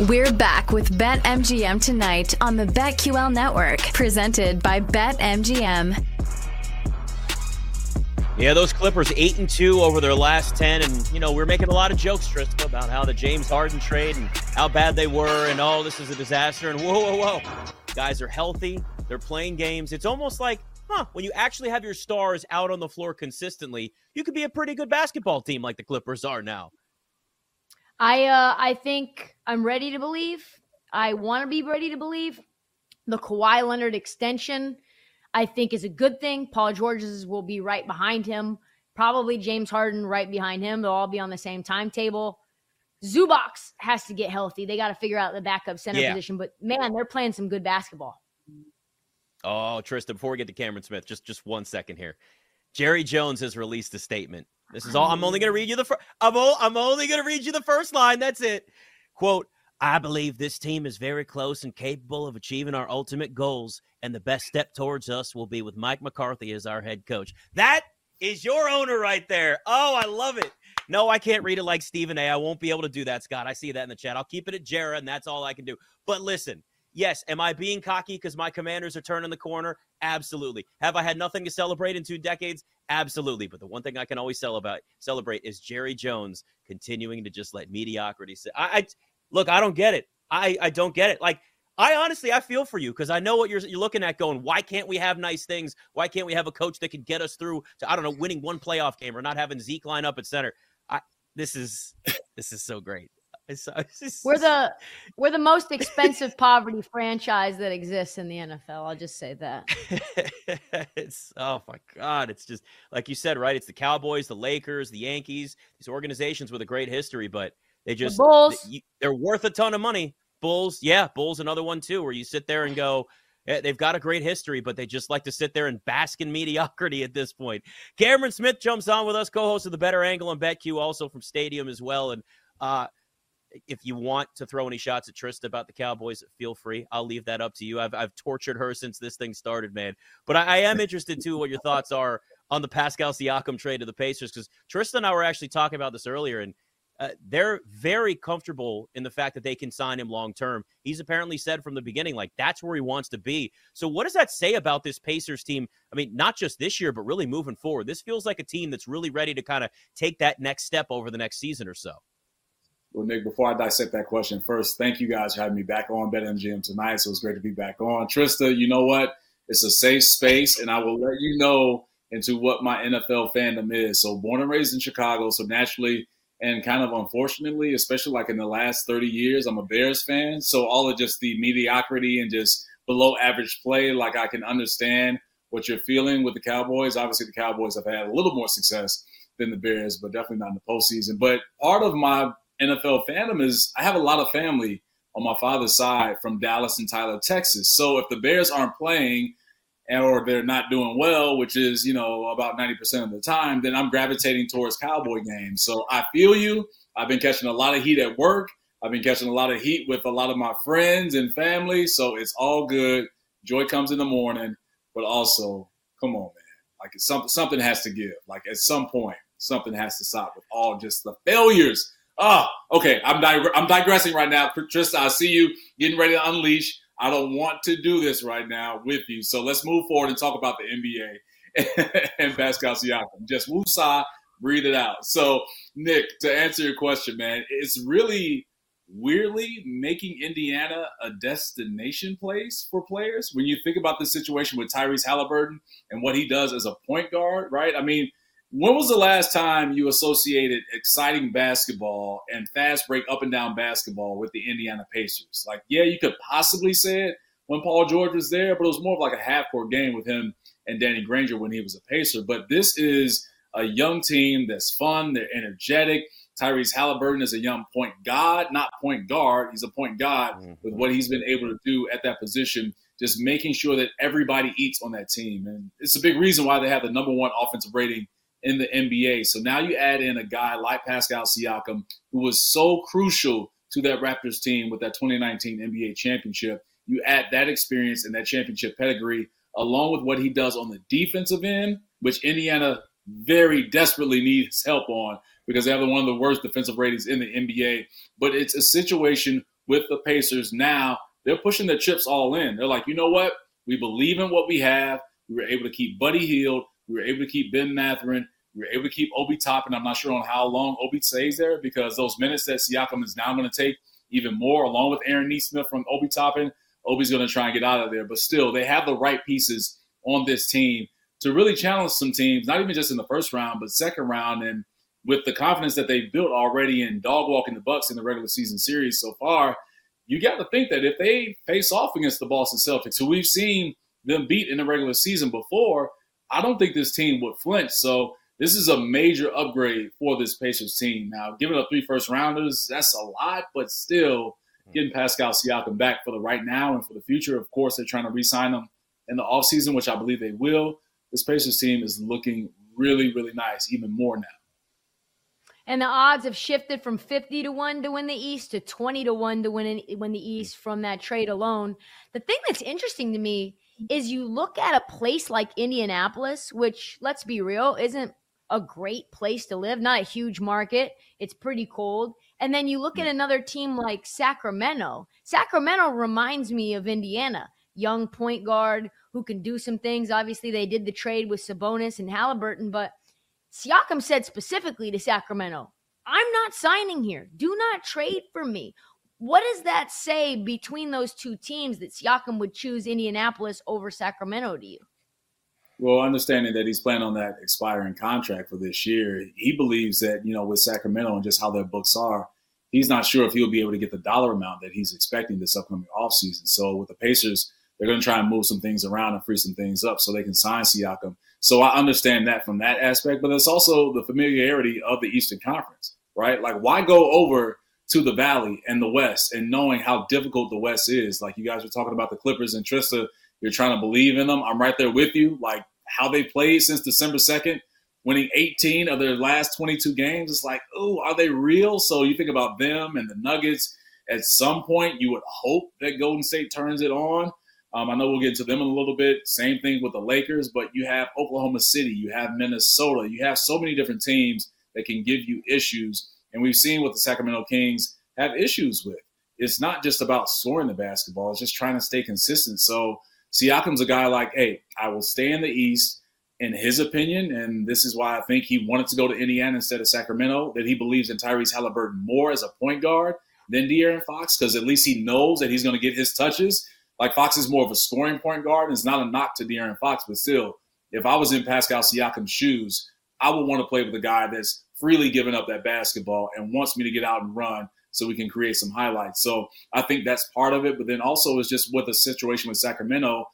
We're back with BetMGM tonight on the BetQL network, presented by BetMGM. Yeah, those Clippers eight and two over their last ten, and you know we're making a lot of jokes, Tristan, about how the James Harden trade and how bad they were, and oh, this is a disaster, and whoa, whoa, whoa, guys are healthy, they're playing games. It's almost like, huh, when you actually have your stars out on the floor consistently, you could be a pretty good basketball team like the Clippers are now. I uh, I think I'm ready to believe. I want to be ready to believe. The Kawhi Leonard extension, I think, is a good thing. Paul George's will be right behind him. Probably James Harden right behind him. They'll all be on the same timetable. Zubac has to get healthy. They got to figure out the backup center yeah. position. But man, they're playing some good basketball. Oh, Tristan, before we get to Camron Smith, just just one second here. Jerry Jones has released a statement this is all. I'm only going to read you the. Fir- I'm, o- I'm only going to read you the first line. That's it. Quote. I believe this team is very close and capable of achieving our ultimate goals, and the best step towards us will be with Mike McCarthy as our head coach. That is your owner right there. Oh, I love it. No, I can't read it like Stephen A. I won't be able to do that, Scott. I see that in the chat. I'll keep it at Jarrah, and that's all I can do. But listen, yes, am I being cocky because my commanders are turning the corner? Absolutely. Have I had nothing to celebrate in two decades? Absolutely. But the one thing I can always celebrate celebrate is Jerry Jones continuing to just let mediocrity sit. I, I look, I don't get it. I, I don't get it. Like I honestly, I feel for you because I know what you're you're looking at. Going, why can't we have nice things? Why can't we have a coach that can get us through to I don't know, winning one playoff game or not having Zeke line up at center? I this is this is so great. It's, it's, we're the we're the most expensive poverty franchise that exists in the NFL. I'll just say that. it's oh my god! It's just like you said, right? It's the Cowboys, the Lakers, the Yankees. These organizations with a great history, but they just the Bulls. They're worth a ton of money. Bulls, yeah, Bulls, another one too, where you sit there and go. Eh, they've got a great history, but they just like to sit there and bask in mediocrity at this point. Camron Smith jumps on with us, co-host of the Bettor Angle and BetQ, also from Stadium as well. And uh, if you want to throw any shots at Trista about the Cowboys, feel free. I'll leave that up to you. I've, I've tortured her since this thing started, man. But I, I am interested too what your thoughts are on the Pascal Siakam trade to the Pacers because Trista and I were actually talking about this earlier, and uh, they're very comfortable in the fact that they can sign him long term. He's apparently said from the beginning, like that's where he wants to be. So, what does that say about this Pacers team? I mean, not just this year, but really moving forward. This feels like a team that's really ready to kind of take that next step over the next season or so. Well, Nick, before I dissect that question, first, thank you guys for having me back on BetMGM tonight. So it was great to be back on. Trista, you know what? It's a safe space, and I will let you know into what my NFL fandom is. So born and raised in Chicago, so naturally and kind of unfortunately, especially like in the last 30 years, I'm a Bears fan. So all of just the mediocrity and just below average play, like I can understand what you're feeling with the Cowboys. Obviously, the Cowboys have had a little more success than the Bears, but definitely not in the postseason. But part of my NFL fandom is I have a lot of family on my father's side from Dallas and Tyler, Texas. So if the Bears aren't playing or they're not doing well, which is, you know, about 90% of the time, then I'm gravitating towards Cowboy games. So I feel you. I've been catching a lot of heat at work. I've been catching a lot of heat with a lot of my friends and family. So it's all good. Joy comes in the morning, but also, come on, man. Like something something has to give. Like at some point, something has to stop with all just the failures Oh, okay. I'm di- I'm digressing right now. Trista, I see you getting ready to unleash. I don't want to do this right now with you. So let's move forward and talk about the NBA and Pascal Siakam. Just woosah, breathe it out. So, Nick, to answer your question, man, it's really weirdly making Indiana a destination place for players. When you think about the situation with Tyrese Halliburton and what he does as a point guard, right? I mean, when was the last time you associated exciting basketball and fast break up and down basketball with the Indiana Pacers? Like, yeah, you could possibly say it when Paul George was there, but it was more of like a half court game with him and Danny Granger when he was a Pacer. But this is a young team that's fun, they're energetic. Tyrese Halliburton is a young point guard, not point guard. He's a point guard mm-hmm. with what he's been able to do at that position, just making sure that everybody eats on that team. And it's a big reason why they have the number one offensive rating in the NBA. So now you add in a guy like Pascal Siakam, who was so crucial to that Raptors team with that 2019 NBA championship. You add that experience and that championship pedigree, along with what he does on the defensive end, which Indiana very desperately needs help on because they have one of the worst defensive ratings in the NBA. But it's a situation with the Pacers now, they're pushing their chips all in. They're like, you know what? We believe in what we have. We were able to keep Buddy Hield. We were able to keep Ben Mathurin. We were able to keep Obi Toppin. I'm not sure on how long Obi stays there because those minutes that Siakam is now going to take even more, along with Aaron Nesmith from Obi Toppin, Obi's going to try and get out of there. But still, they have the right pieces on this team to really challenge some teams, not even just in the first round, but second round. And with the confidence that they've built already in dog walking the Bucks in the regular season series so far, you got to think that if they face off against the Boston Celtics, who we've seen them beat in the regular season before, I don't think this team would flinch. So this is a major upgrade for this Pacers team. Now, giving up three first rounders, that's a lot, but still getting Pascal Siakam back for the right now and for the future. Of course, they're trying to re-sign him in the offseason, which I believe they will. This Pacers team is looking really, really nice, even more now. And the odds have shifted from 50 to 1 to win the East to 20 to 1 to win, win the East from that trade alone. The thing that's interesting to me is you look at a place like Indianapolis, which, let's be real, isn't a great place to live, not a huge market. It's pretty cold. And then you look at another team like Sacramento. Sacramento reminds me of Indiana, young point guard who can do some things. Obviously, they did the trade with Sabonis and Halliburton, but Siakam said specifically to Sacramento, I'm not signing here. Do not trade for me. What does that say between those two teams that Siakam would choose Indianapolis over Sacramento to you? Well, understanding that he's planning on that expiring contract for this year, he believes that, you know, with Sacramento and just how their books are, he's not sure if he'll be able to get the dollar amount that he's expecting this upcoming offseason. So with the Pacers, they're going to try and move some things around and free some things up so they can sign Siakam. So I understand that from that aspect, but it's also the familiarity of the Eastern Conference, right? Like, why go over to the Valley and the West and knowing how difficult the West is? Like, you guys were talking about the Clippers and Trista you're trying to believe in them. I'm right there with you. Like how they played since December 2nd, winning 18 of their last 22 games. It's like, oh, are they real? So you think about them and the Nuggets. At some point, you would hope that Golden State turns it on. Um, I know we'll get into them in a little bit. Same thing with the Lakers, but you have Oklahoma City, you have Minnesota, you have so many different teams that can give you issues. And we've seen what the Sacramento Kings have issues with. It's not just about scoring the basketball, it's just trying to stay consistent. So Siakam's a guy like, hey, I will stay in the East. In his opinion, and this is why I think he wanted to go to Indiana instead of Sacramento, that he believes in Tyrese Halliburton more as a point guard than De'Aaron Fox, because at least he knows that he's going to get his touches. Like Fox is more of a scoring point guard, and it's not a knock to De'Aaron Fox, but still, if I was in Pascal Siakam's shoes, I would want to play with a guy that's freely giving up that basketball and wants me to get out and run so we can create some highlights. So I think that's part of it. But then also is just what the situation with Sacramento.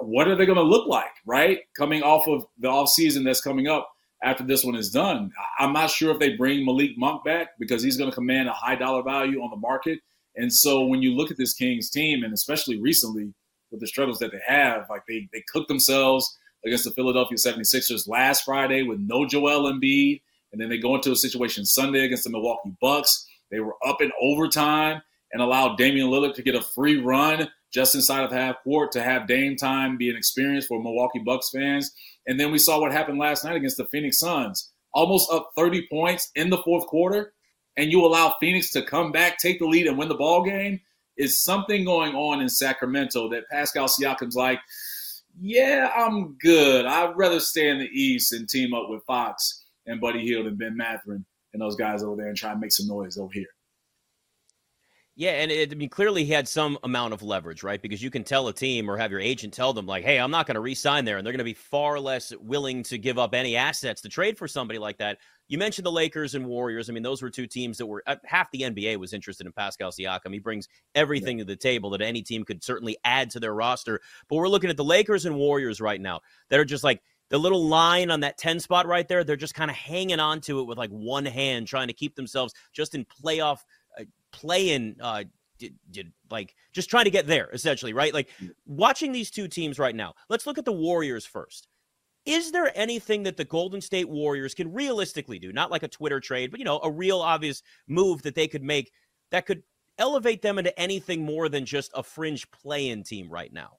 What are they going to look like, right? Coming off of the offseason that's coming up after this one is done. I'm not sure if they bring Malik Monk back because he's going to command a high dollar value on the market. And so when you look at this Kings team, and especially recently with the struggles that they have, like they, they cooked themselves against the Philadelphia 76ers last Friday with no Joel Embiid. And then they go into a situation Sunday against the Milwaukee Bucks. They were up in overtime and allowed Damian Lillard to get a free run just inside of half court to have Dame time be an experience for Milwaukee Bucks fans. And then we saw what happened last night against the Phoenix Suns. Almost up 30 points in the fourth quarter, and you allow Phoenix to come back, take the lead, and win the ball game. Is something going on in Sacramento that Pascal Siakam's like, yeah, I'm good. I'd rather stay in the East and team up with Fox and Buddy Hield and Ben Mathurin and those guys over there and try and make some noise over here. Yeah, and it, I mean, clearly he had some amount of leverage, right? Because you can tell a team or have your agent tell them, like, hey, I'm not going to re sign there. And they're going to be far less willing to give up any assets to trade for somebody like that. You mentioned the Lakers and Warriors. I mean, those were two teams that were uh, half the NBA was interested in Pascal Siakam. He brings everything yeah. to the table that any team could certainly add to their roster. But we're looking at the Lakers and Warriors right now that are just like, the little line on that 10 spot right there, they're just kind of hanging on to it with like one hand, trying to keep themselves just in playoff, playing, uh, did, did, like just trying to get there essentially, right? Like watching these two teams right now. Let's look at the Warriors first. Is there anything that the Golden State Warriors can realistically do? Not like a Twitter trade, but you know, a real obvious move that they could make that could elevate them into anything more than just a fringe play-in team right now?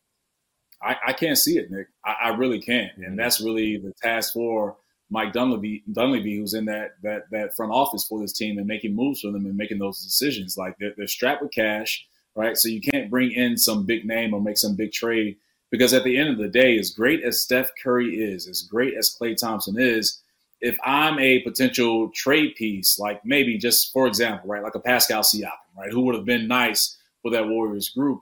I, I can't see it, Nick. I, I really can't. And mm-hmm. that's really the task for Mike Dunleavy, Dunleavy, who's in that that that front office for this team and making moves for them and making those decisions. Like they're, they're strapped with cash, right? So you can't bring in some big name or make some big trade because at the end of the day, as great as Steph Curry is, as great as Klay Thompson is, if I'm a potential trade piece, like maybe just for example, right, like a Pascal Siakam, right, who would have been nice for that Warriors group,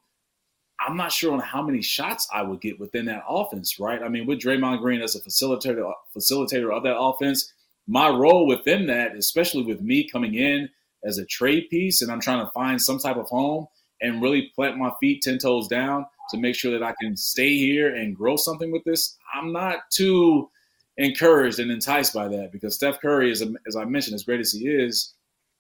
I'm not sure on how many shots I would get within that offense, right? I mean, with Draymond Green as a facilitator facilitator of that offense, my role within that, especially with me coming in as a trade piece, and I'm trying to find some type of home and really plant my feet ten toes down to make sure that I can stay here and grow something with this. I'm not too encouraged and enticed by that because Steph Curry, is, as I mentioned, as great as he is,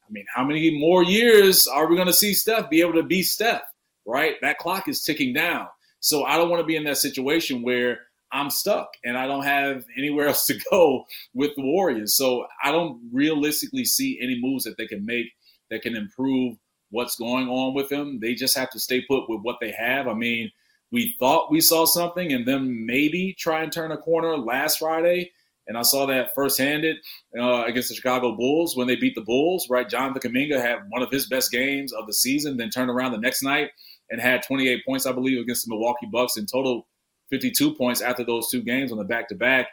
I mean, how many more years are we going to see Steph be able to be Steph? Right, that clock is ticking down. So I don't want to be in that situation where I'm stuck and I don't have anywhere else to go with the Warriors. So I don't realistically see any moves that they can make that can improve what's going on with them. They just have to stay put with what they have. I mean, we thought we saw something and then maybe try and turn a corner last Friday. And I saw that first-handed uh, against the Chicago Bulls when they beat the Bulls. Right, Jonathan Kuminga had one of his best games of the season. Then turned around the next night and had 28 points, I believe, against the Milwaukee Bucks in total 52 points after those two games on the back-to-back.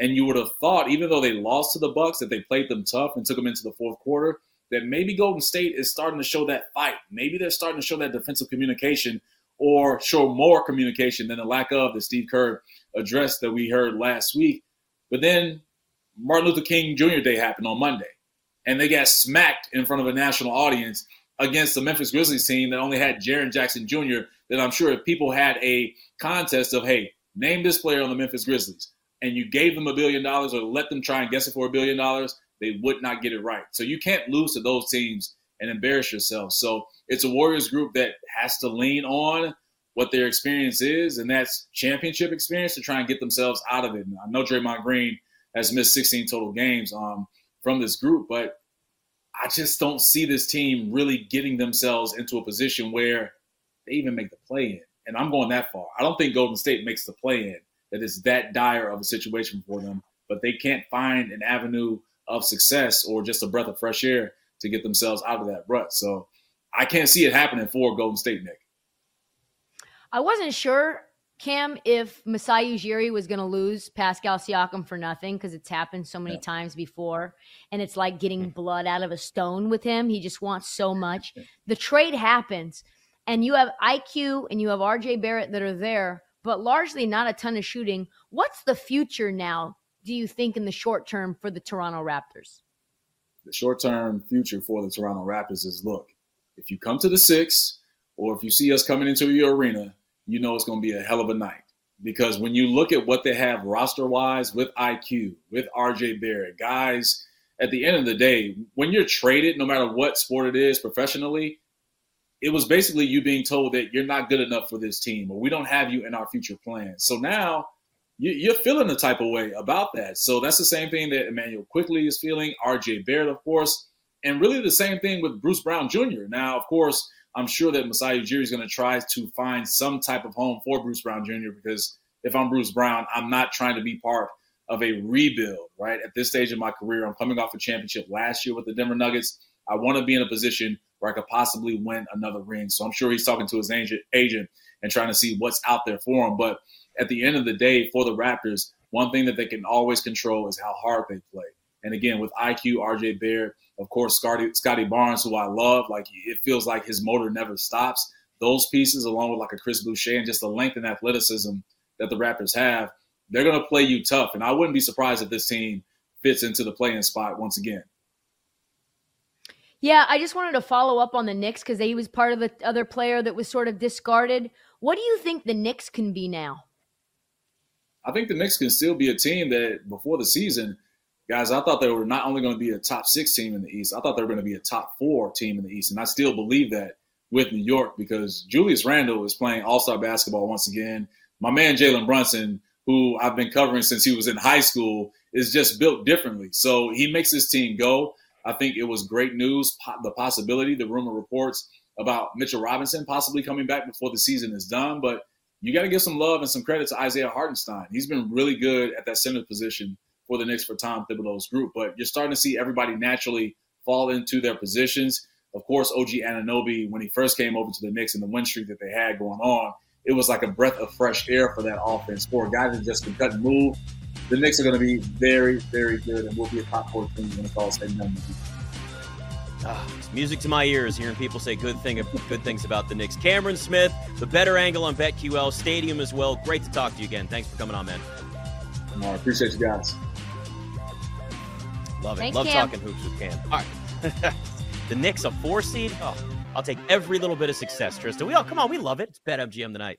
And you would have thought, even though they lost to the Bucks, that they played them tough and took them into the fourth quarter that maybe Golden State is starting to show that fight. Maybe they're starting to show that defensive communication or show more communication than the lack of that Steve Kerr addressed that we heard last week. But then Martin Luther King Jr. Day happened on Monday, and they got smacked in front of a national audience against the Memphis Grizzlies team that only had Jaren Jackson Jr. That I'm sure if people had a contest of, hey, name this player on the Memphis Grizzlies, and you gave them a billion dollars or let them try and guess it for a billion dollars, they would not get it right. So you can't lose to those teams and embarrass yourself. So it's a Warriors group that has to lean on what their experience is, and that's championship experience to try and get themselves out of it. I know Draymond Green has missed 16 total games um, from this group, but I just don't see this team really getting themselves into a position where they even make the play in. And I'm going that far. I don't think Golden State makes the play in. That is that dire of a situation for them, but they can't find an avenue of success or just a breath of fresh air to get themselves out of that rut. So I can't see it happening for Golden State, Nick. I wasn't sure, Cam, if Masai Ujiri was going to lose Pascal Siakam for nothing because it's happened so many yeah. times before. And it's like getting blood out of a stone with him. He just wants so much. The trade happens, and you have IQ and you have RJ Barrett that are there, but largely not a ton of shooting. What's the future now do you think in the short term for the Toronto Raptors? The short term future for the Toronto Raptors is look, if you come to the six or if you see us coming into your arena, you know it's going to be a hell of a night. Because when you look at what they have roster wise with IQ, with RJ Barrett, guys, at the end of the day, when you're traded, no matter what sport it is professionally, it was basically you being told that you're not good enough for this team or we don't have you in our future plans. So now you're feeling the type of way about that. So that's the same thing that Immanuel Quickley is feeling, RJ Barrett, of course, and really the same thing with Bruce Brown Jr. Now, of course, I'm sure that Masai Ujiri is going to try to find some type of home for Bruce Brown Jr. because if I'm Bruce Brown, I'm not trying to be part of a rebuild, right? At this stage of my career, I'm coming off a championship last year with the Denver Nuggets. I want to be in a position where I could possibly win another ring. So I'm sure he's talking to his agent, agent and trying to see what's out there for him. But at the end of the day, for the Raptors, one thing that they can always control is how hard they play. And again, with IQ, RJ Barrett, of course, Scotty, Scottie Barnes, who I love, like it feels like his motor never stops. Those pieces, along with like a Chris Boucher and just the length and athleticism that the Raptors have, they're going to play you tough. And I wouldn't be surprised if this team fits into the playing spot once again. Yeah, I just wanted to follow up on the Knicks because he was part of the other player that was sort of discarded. What do you think the Knicks can be now? I think the Knicks can still be a team that before the season, guys, I thought they were not only going to be a top six team in the East, I thought they were going to be a top four team in the East. And I still believe that with New York because Julius Randle is playing all star basketball once again. My man, Jalen Brunson, who I've been covering since he was in high school, is just built differently. So he makes his team go. I think it was great news, the possibility, the rumor reports about Mitchell Robinson possibly coming back before the season is done. But you got to give some love and some credit to Isaiah Hartenstein. He's been really good at that center position for the Knicks for Tom Thibodeau's group. But you're starting to see everybody naturally fall into their positions. Of course, OG Anunoby, when he first came over to the Knicks and the win streak that they had going on, it was like a breath of fresh air for that offense. For a guy that just can cut and move, the Knicks are going to be very, very good and will be a top four team when it's all said and done. Ah, it's music to my ears hearing people say good thing good things about the Knicks. Camron Smith, the Bettor Angle on BetQL Stadium as well. Great to talk to you again. Thanks for coming on, man. I appreciate you guys. Love it. Thanks, Love Cam. talking hoops with Cam. All right. the Knicks a four seed. Oh, I'll take every little bit of success, Tristan. We all come on, we love it. It's BetMGM tonight.